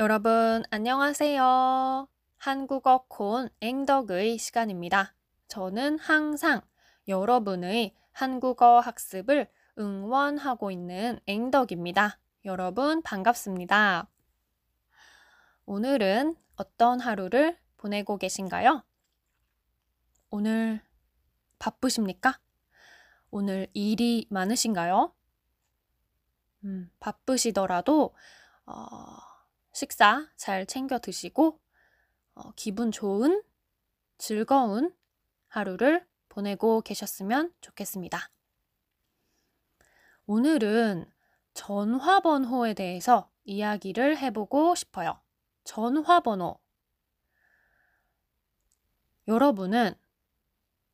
여러분, 안녕하세요. 한국어 콘 앵덕의 시간입니다. 저는 항상 여러분의 한국어 학습을 응원하고 있는 앵덕입니다. 여러분, 반갑습니다. 오늘은 어떤 하루를 보내고 계신가요? 오늘 바쁘십니까? 오늘 일이 많으신가요? 음, 바쁘시더라도, 어, 식사 잘 챙겨 드시고, 어, 기분 좋은, 즐거운 하루를 보내고 계셨으면 좋겠습니다. 오늘은 전화번호에 대해서 이야기를 해보고 싶어요. 전화번호. 여러분은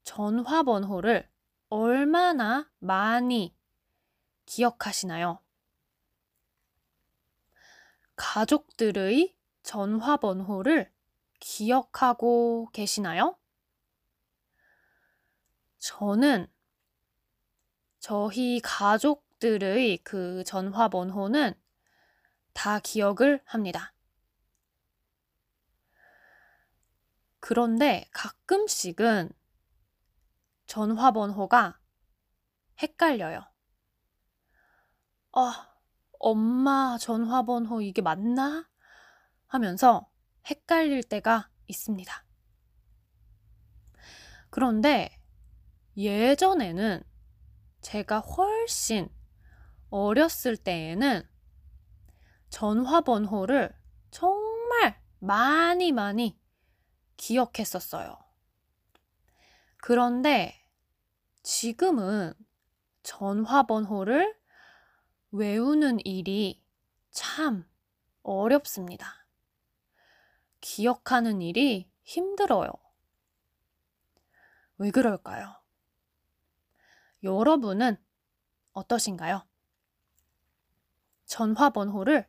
전화번호를 얼마나 많이 기억하시나요? 가족들의 전화번호를 기억하고 계시나요? 저는 저희 가족들의 그 전화번호는 다 기억을 합니다. 그런데 가끔씩은 전화번호가 헷갈려요. 아, 엄마 전화번호 이게 맞나? 하면서 헷갈릴 때가 있습니다. 그런데 예전에는 제가 훨씬 어렸을 때에는 전화번호를 정말 많이 많이 기억했었어요. 그런데 지금은 전화번호를 외우는 일이 참 어렵습니다. 기억하는 일이 힘들어요. 왜 그럴까요? 여러분은 어떠신가요? 전화번호를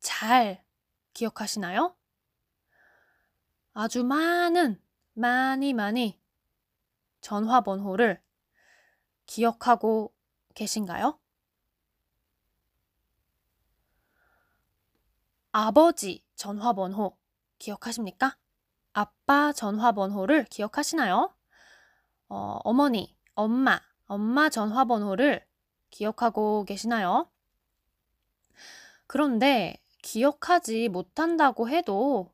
잘 기억하시나요? 아주 많은, 많이 많이 전화번호를 기억하고 계신가요? 아버지 전화번호 기억하십니까? 아빠 전화번호를 기억하시나요? 어, 어머니, 엄마, 엄마 전화번호를 기억하고 계시나요? 그런데 기억하지 못한다고 해도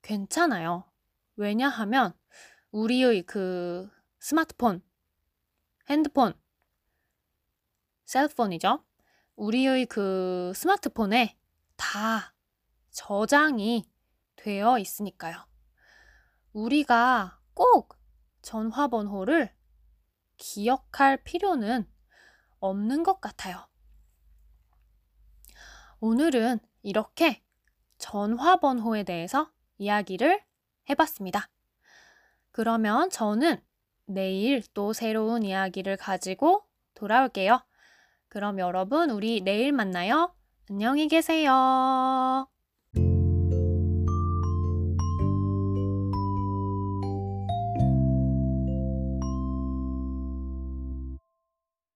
괜찮아요. 왜냐하면 우리의 그 스마트폰, 핸드폰, 셀폰이죠. 우리의 그 스마트폰에 다 저장이 되어 있으니까요. 우리가 꼭 전화번호를 기억할 필요는 없는 것 같아요. 오늘은 이렇게 전화번호에 대해서 이야기를 해봤습니다. 그러면 저는 내일 또 새로운 이야기를 가지고 돌아올게요. 그럼 여러분, 우리 내일 만나요. 안녕히 계세요.